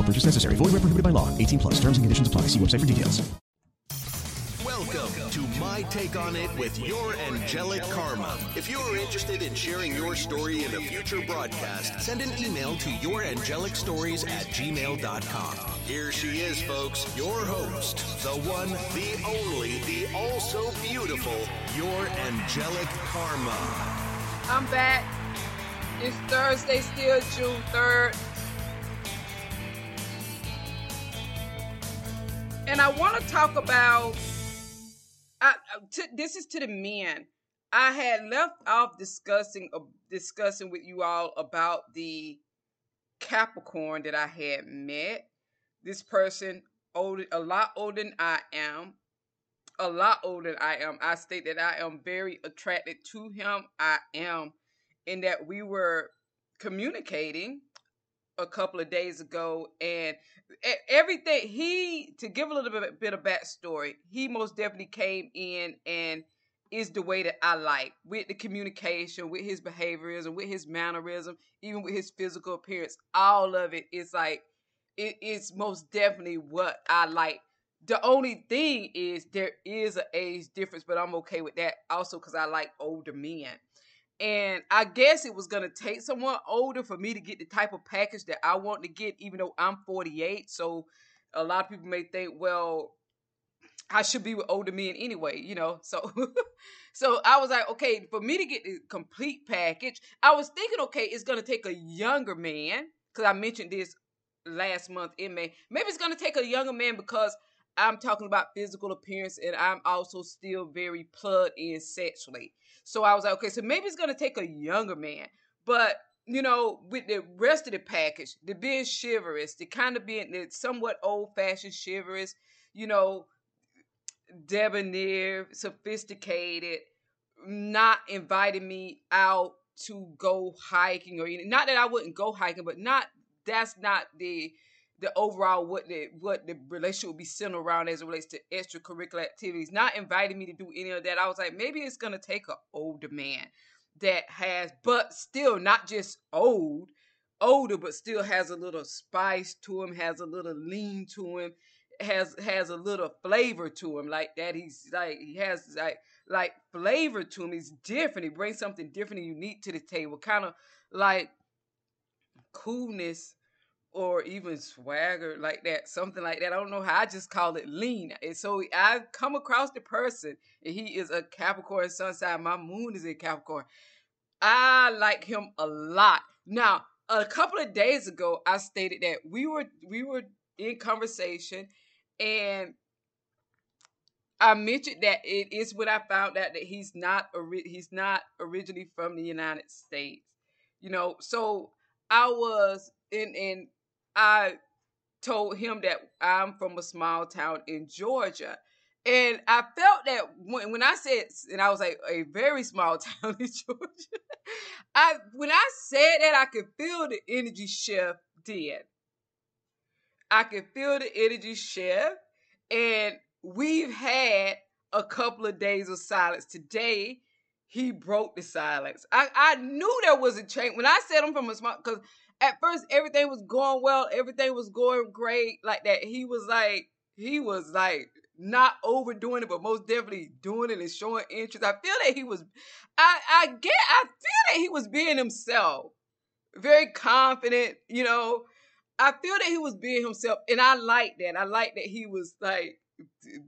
No purchase necessary. Void where prohibited by law. 18 plus. Terms and conditions apply. See website for details. Welcome to My Take on It with your angelic karma. If you are interested in sharing your story in a future broadcast, send an email to yourangelic.stories at gmail.com. Here she is, folks, your host, the one, the only, the also beautiful, your angelic karma. I'm back. It's Thursday, still June 3rd. And I want to talk about I, to, this is to the men. I had left off discussing uh, discussing with you all about the Capricorn that I had met. This person older, a lot older than I am, a lot older than I am. I state that I am very attracted to him. I am, in that we were communicating a couple of days ago, and everything he to give a little bit, bit of backstory. He most definitely came in and is the way that I like with the communication, with his behaviorism, with his mannerism, even with his physical appearance. All of it is like it is most definitely what I like. The only thing is there is an age difference, but I'm okay with that also because I like older men. And I guess it was gonna take someone older for me to get the type of package that I want to get, even though I'm 48. So a lot of people may think, well, I should be with older men anyway, you know. So so I was like, okay, for me to get the complete package, I was thinking, okay, it's gonna take a younger man, because I mentioned this last month in May. Maybe it's gonna take a younger man because I'm talking about physical appearance and I'm also still very plugged in sexually. So I was like, okay, so maybe it's gonna take a younger man. But you know, with the rest of the package, the being chivalrous, the kind of being the somewhat old fashioned chivalrous, you know, debonair, sophisticated, not inviting me out to go hiking or not that I wouldn't go hiking, but not that's not the the overall what the what the relationship will be centered around as it relates to extracurricular activities. Not inviting me to do any of that. I was like, maybe it's gonna take an older man that has, but still not just old, older, but still has a little spice to him, has a little lean to him, has has a little flavor to him. Like that, he's like he has like like flavor to him. He's different. He brings something different and unique to the table. Kind of like coolness or even swagger like that, something like that. I don't know how. I just call it lean. And so I come across the person, and he is a Capricorn sun sign. My moon is in Capricorn. I like him a lot. Now, a couple of days ago, I stated that we were we were in conversation, and I mentioned that it is when I found out that he's not he's not originally from the United States. You know, so I was in in I told him that I'm from a small town in Georgia. And I felt that when, when I said, and I was like, a very small town in Georgia. I when I said that, I could feel the energy shift then. I could feel the energy shift. And we've had a couple of days of silence. Today, he broke the silence. I, I knew there was a change. When I said I'm from a small, because at first everything was going well, everything was going great, like that. He was like, he was like not overdoing it, but most definitely doing it and showing interest. I feel that he was, I, I get, I feel that he was being himself, very confident, you know. I feel that he was being himself, and I like that. I like that he was like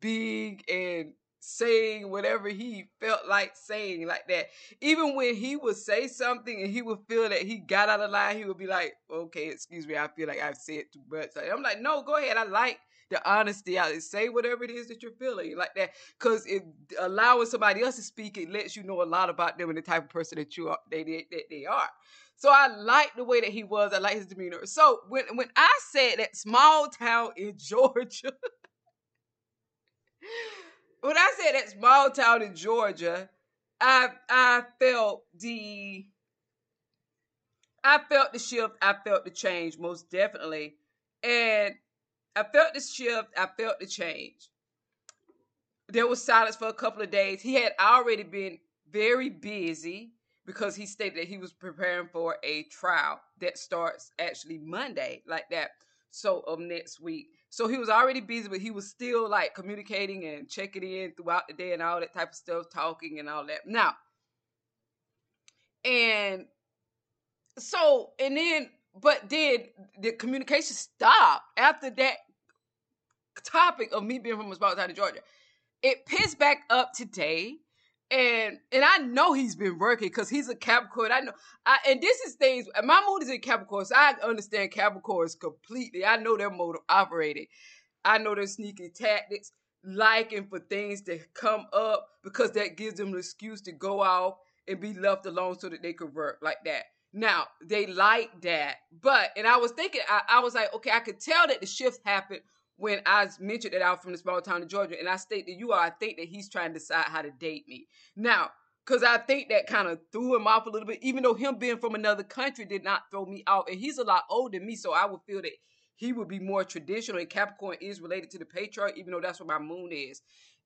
big and saying whatever he felt like saying like that. Even when he would say something and he would feel that he got out of line, he would be like, okay, excuse me, I feel like I've said too much. I'm like, no, go ahead. I like the honesty out. Say whatever it is that you're feeling like that. Cause it allowing somebody else to speak, it lets you know a lot about them and the type of person that you are they, they, that they are. So I like the way that he was. I like his demeanor. So when when I said that small town in Georgia, when I said that small town in Georgia, I I felt the I felt the shift. I felt the change most definitely, and I felt the shift. I felt the change. There was silence for a couple of days. He had already been very busy because he stated that he was preparing for a trial that starts actually Monday, like that. So of next week. So he was already busy, but he was still like communicating and checking in throughout the day and all that type of stuff, talking and all that. Now, and so, and then, but then the communication stopped after that topic of me being from a small town in Georgia. It pissed back up today and and I know he's been working because he's a Capricorn. I know, I, and this is things. My mood is in Capricorn, so I understand Capricorns completely. I know their mode of operating. I know their sneaky tactics, liking for things to come up because that gives them an excuse to go off and be left alone so that they could work like that. Now they like that, but and I was thinking, I, I was like, okay, I could tell that the shift happened when I mentioned that I was from the small town of Georgia, and I state that you are, I think that he's trying to decide how to date me. Now, because I think that kind of threw him off a little bit, even though him being from another country did not throw me off. And he's a lot older than me, so I would feel that he would be more traditional. And Capricorn is related to the patriarch, even though that's what my moon is.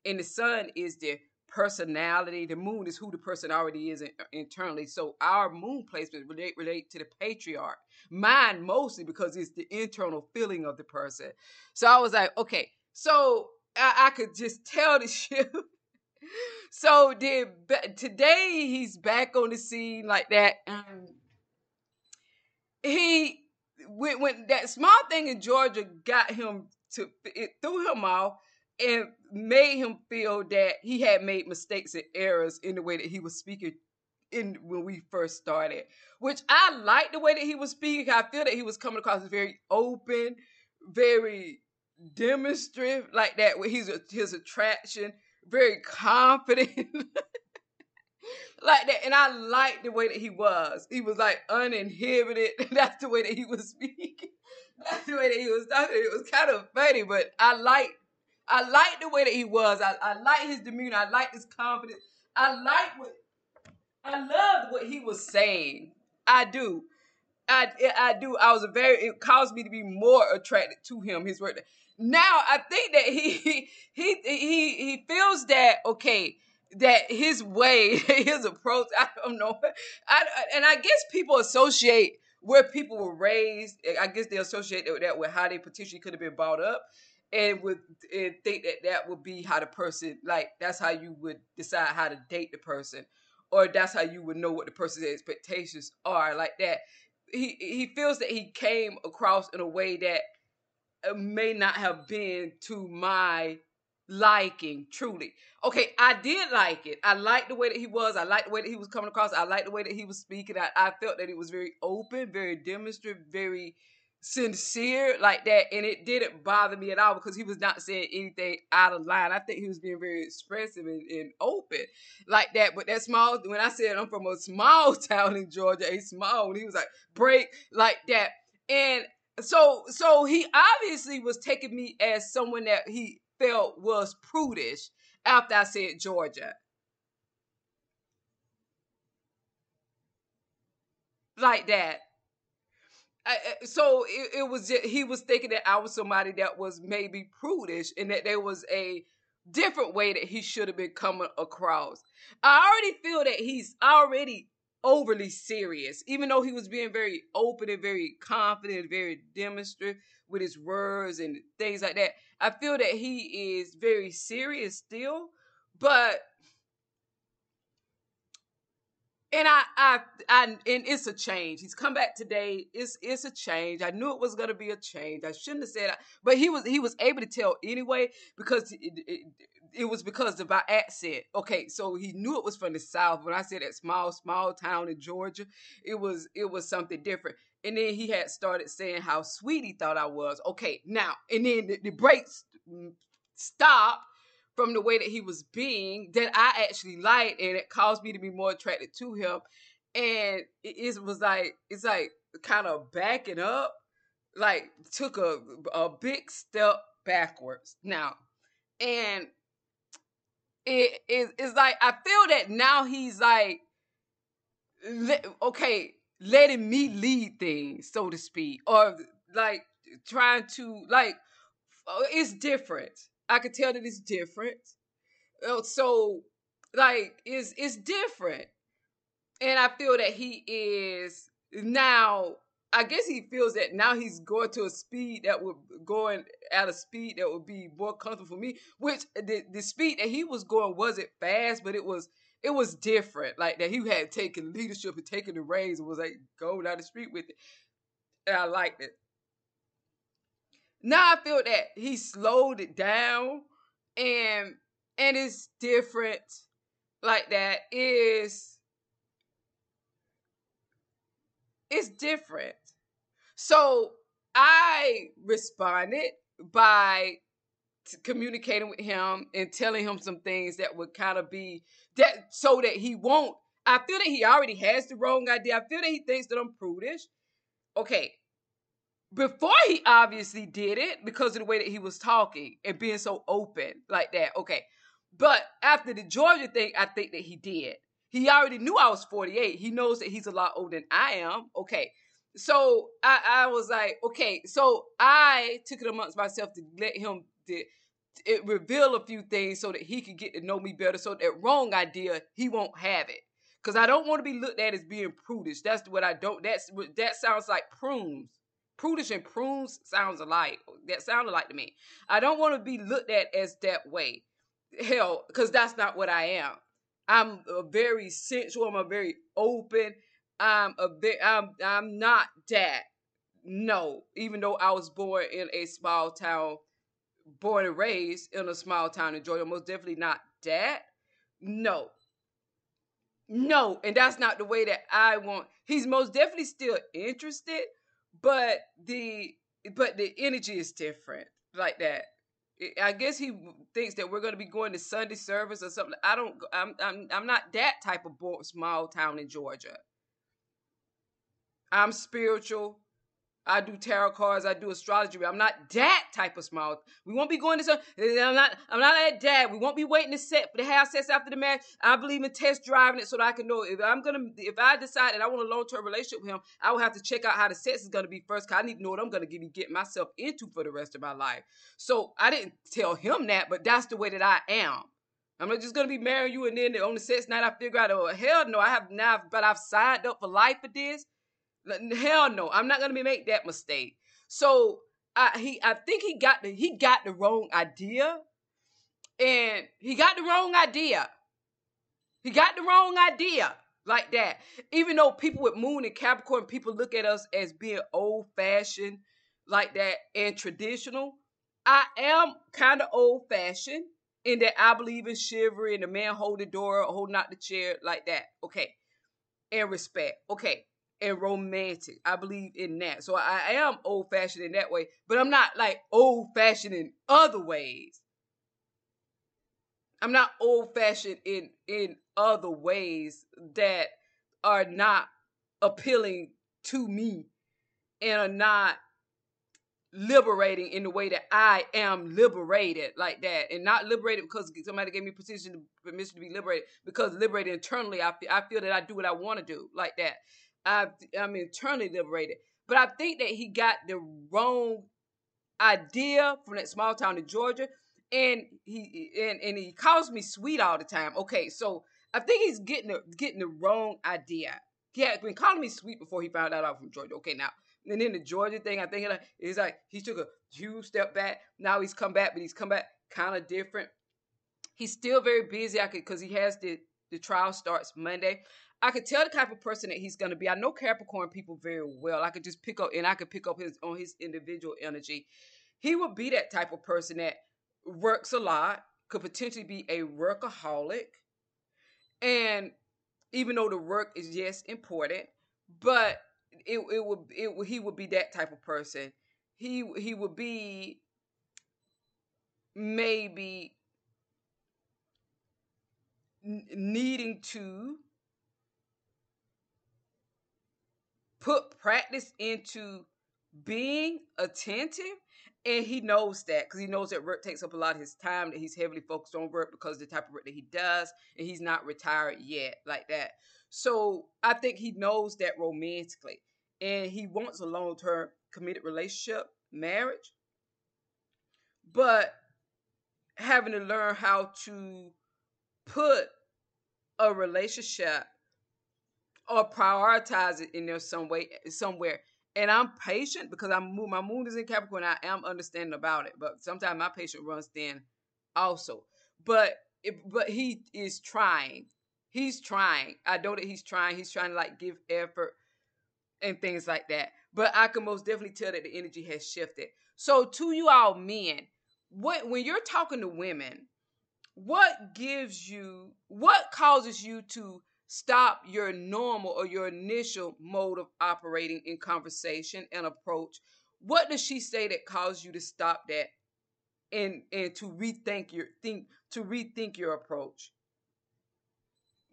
And the sun is the personality. The moon is who the person already is uh, internally. So our moon placement relate relate to the patriarch. Mine mostly because it's the internal feeling of the person. So I was like, okay, so I, I could just tell the shift. so then today he's back on the scene like that. He when, when that small thing in Georgia got him to it threw him off and made him feel that he had made mistakes and errors in the way that he was speaking in when we first started. Which I like the way that he was speaking. I feel that he was coming across as very open, very demonstrative, like that. With his his attraction, very confident. like that. And I liked the way that he was. He was like uninhibited. That's the way that he was speaking. That's the way that he was talking. It was kind of funny, but I liked I like the way that he was. I, I like his demeanor. I like his confidence. I like what I loved what he was saying. I do. I I do. I was very it caused me to be more attracted to him, his work. Now I think that he he he he, he feels that okay, that his way, his approach, I don't know. I and I guess people associate where people were raised, I guess they associate that with how they potentially could have been brought up and would and think that that would be how the person like that's how you would decide how to date the person or that's how you would know what the person's expectations are like that. He he feels that he came across in a way that uh, may not have been to my liking truly. Okay i did like it. I liked the way that he was. I liked the way that he was coming across. I liked the way that he was speaking. I, I felt that he was very open very demonstrative very sincere like that and it didn't bother me at all because he was not saying anything out of line. I think he was being very expressive and, and, open like that but that small when i said i'm from a small town in georgia a small he was like break like that. And so so he obviously was taking me as someone that he felt was prudish after i said georgia. Like that I, so it, it was just, he was thinking that I was somebody that was maybe prudish and that there was a different way that he should have been coming across. I already feel that he's already overly serious, even though he was being very open and very confident, very demonstrative with his words and things like that. I feel that he is very serious still, but and I, I, I, and it's a change. He's come back today. It's, it's a change. I knew it was gonna be a change. I shouldn't have said, that, but he was, he was able to tell anyway because it, it, it was because of my accent. Okay, so he knew it was from the south. When I said that small, small town in Georgia, it was, it was something different. And then he had started saying how sweet he thought I was. Okay, now, and then the, the brakes mm, stopped from the way that he was being that I actually liked, and it caused me to be more attracted to him. And it, it was like it's like kind of backing up, like took a a big step backwards now, and it is it's like I feel that now he's like okay letting me lead things so to speak or like trying to like oh, it's different I could tell that it's different. Uh, so like it's it's different. And I feel that he is now I guess he feels that now he's going to a speed that would going at a speed that would be more comfortable for me. Which the the speed that he was going wasn't fast, but it was it was different. Like that he had taken leadership and taken the reins and was like going down the street with it. And I liked it. Now I feel that he slowed it down and and it's different like that is it's different. So I responded by communicating with him and telling him some things that would kind of be that so that he won't I feel that he already has the wrong idea. I feel that he thinks that I'm prudish. Okay, before he obviously did it because of the way that he was talking and being so open like that. Okay. But after the Georgia thing, I think that he did. He already knew I was 48. He knows that he's a lot older than I am. Okay. So I, I was like, okay. So I took it amongst myself to let him to, it reveal a few things so that he could get to know me better. So that wrong idea, he won't have it. Cause I don't want to be looked at as being prudish. That's what I don't. That's that sounds like prunes. Prudish and prunes sounds alike. That sounded like to me. I don't want to be looked at as that way. Hell, because that's not what I am. I'm a very sensual. I'm a very open. I'm a bit. I'm. I'm not that. No, even though I was born in a small town, born and raised in a small town in Georgia, most definitely not that. No, no, and that's not the way that I want. He's most definitely still interested, but the but the energy is different like that. I guess he thinks that we're going to be going to Sunday service or something. I don't. I'm. I'm. I'm not that type of small town in Georgia. I'm spiritual. I do tarot cards. I do astrology. I'm not that type of small. We won't be going to some. I'm not. I'm not that. We won't be waiting to set for the house sets after the marriage. I believe in test driving it so that I can know if I'm gonna. If I decide that I want a long term relationship with him, I will have to check out how the sex is gonna be first. Cause I need to know what I'm gonna be getting myself into for the rest of my life. So I didn't tell him that, but that's the way that I am. I'm not just gonna be marrying you and then on the sex night I figure out, oh hell no, I have now, but I've signed up for life for this. Hell no, I'm not gonna be make that mistake. So I he I think he got the he got the wrong idea. And he got the wrong idea. He got the wrong idea like that. Even though people with Moon and Capricorn, people look at us as being old fashioned like that and traditional. I am kind of old fashioned in that I believe in chivalry and the man hold the door, holding out the chair like that. Okay. And respect. Okay and romantic. I believe in that. So I, am old fashioned in that way, but I'm not like old fashioned in other ways. I'm not old fashioned in in other ways that are not appealing to me and are not liberating in the way that I am liberated like that and not liberated because somebody gave me permission permission to be liberated because liberated internally I feel, I feel that I do what I want to do like that I, I'm internally liberated. But I think that he got the wrong idea from that small town in Georgia. And he and, and he calls me sweet all the time. Okay, so I think he's getting the getting the wrong idea. He had been calling me sweet before he found out I'm from Georgia. Okay, now and then the Georgia thing, I think is like he took a huge step back. Now he's come back, but he's come back kind of different. He's still very busy. I could because he has the the trial starts Monday. I could tell the type of person that he's going to be. I know Capricorn people very well. I could just pick up and I could pick up his on his individual energy. He would be that type of person that works a lot, could potentially be a workaholic, and even though the work is yes important, but it it would it he would be that type of person. He he would be maybe needing to put practice into being attentive and he knows that because he knows that work takes up a lot of his time that he's heavily focused on work because the type of work that he does and he's not retired yet like that. So i think he knows that romantically and he wants a long-term committed relationship marriage but having to learn how to put a relationship or prioritize it in there some way somewhere. And i'm patient because i'm my moon is in capricorn i am understanding about it but sometimes my patient runs thin also. But but he is trying he's trying. I know that he's trying he's trying to like give effort and things like that. But i can most definitely tell that the energy has shifted. So to you all men what when you're talking to women what gives you what causes you to stop your normal or your initial mode of operating in conversation and approach. What does she say that caused you to stop that and and to rethink your think to rethink your approach?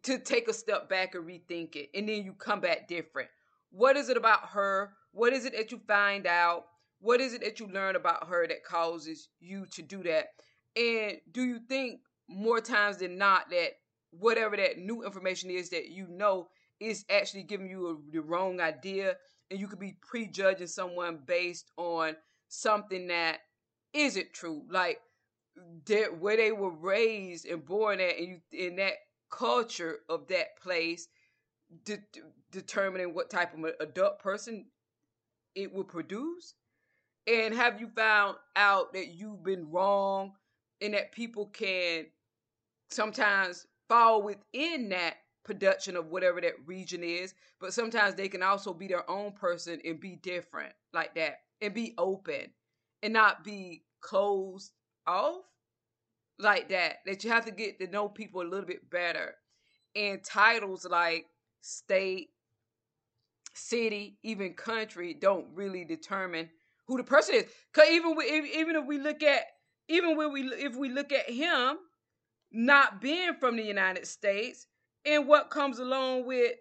To take a step back and rethink it and then you come back different. What is it about her? What is it that you find out? What is it that you learn about her that causes you to do that? And do you think more times than not that whatever that new information is that you know is actually giving you a, the wrong idea and you could be prejudging someone based on something that isn't true. Like where they were raised and born at and you in that culture of that place de- determining what type of adult person it will produce. And have you found out that you've been wrong and that people can sometimes fall within that production of whatever that region is, but sometimes they can also be their own person and be different like that and be open and not be closed off like that. That you have to get to know people a little bit better. And titles like state, city, even country don't really determine who the person is. Cause even we, even if we look at even when we if we look at him, not being from the United States and what comes along with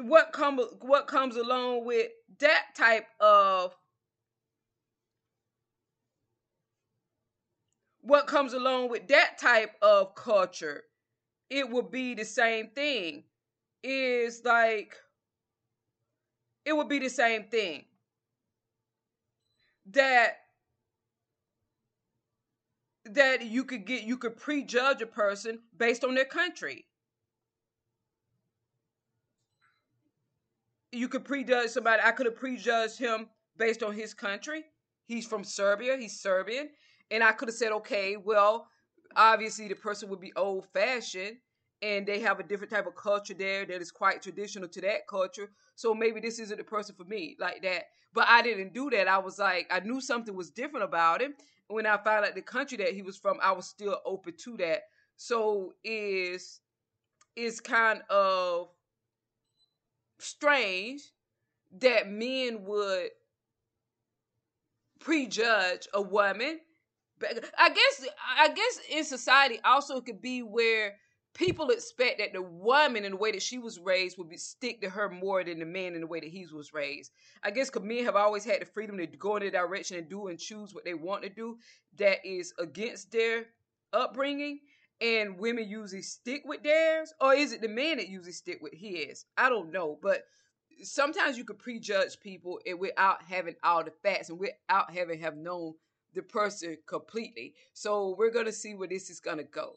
what comes what comes along with that type of what comes along with that type of culture it would be the same thing. Is like it would be the same thing. That that you could get you could prejudge a person based on their country. You could prejudge somebody. I could have prejudged him based on his country. He's from Serbia. He's Serbian, and I could have said, okay, well, obviously the person would be old fashioned, and they have a different type of culture there that is quite traditional to that culture. So maybe this isn't the person for me, like that. But I didn't do that. I was like, I knew something was different about him, when I found out the country that he was from, I was still open to that. So is is kind of strange that men would prejudge a woman. I guess I guess in society also it could be where people expect that the woman in the way that she was raised would be stick to her more than the man in the way that he was raised. I guess because men have always had the freedom to go in the direction and do and choose what they want to do that is against their upbringing. and women usually stick with theirs, or is it the man that usually stick with his? I don't know, but sometimes you could prejudge people and without having all the facts and without having have known the person completely. So we're gonna see where this is gonna go.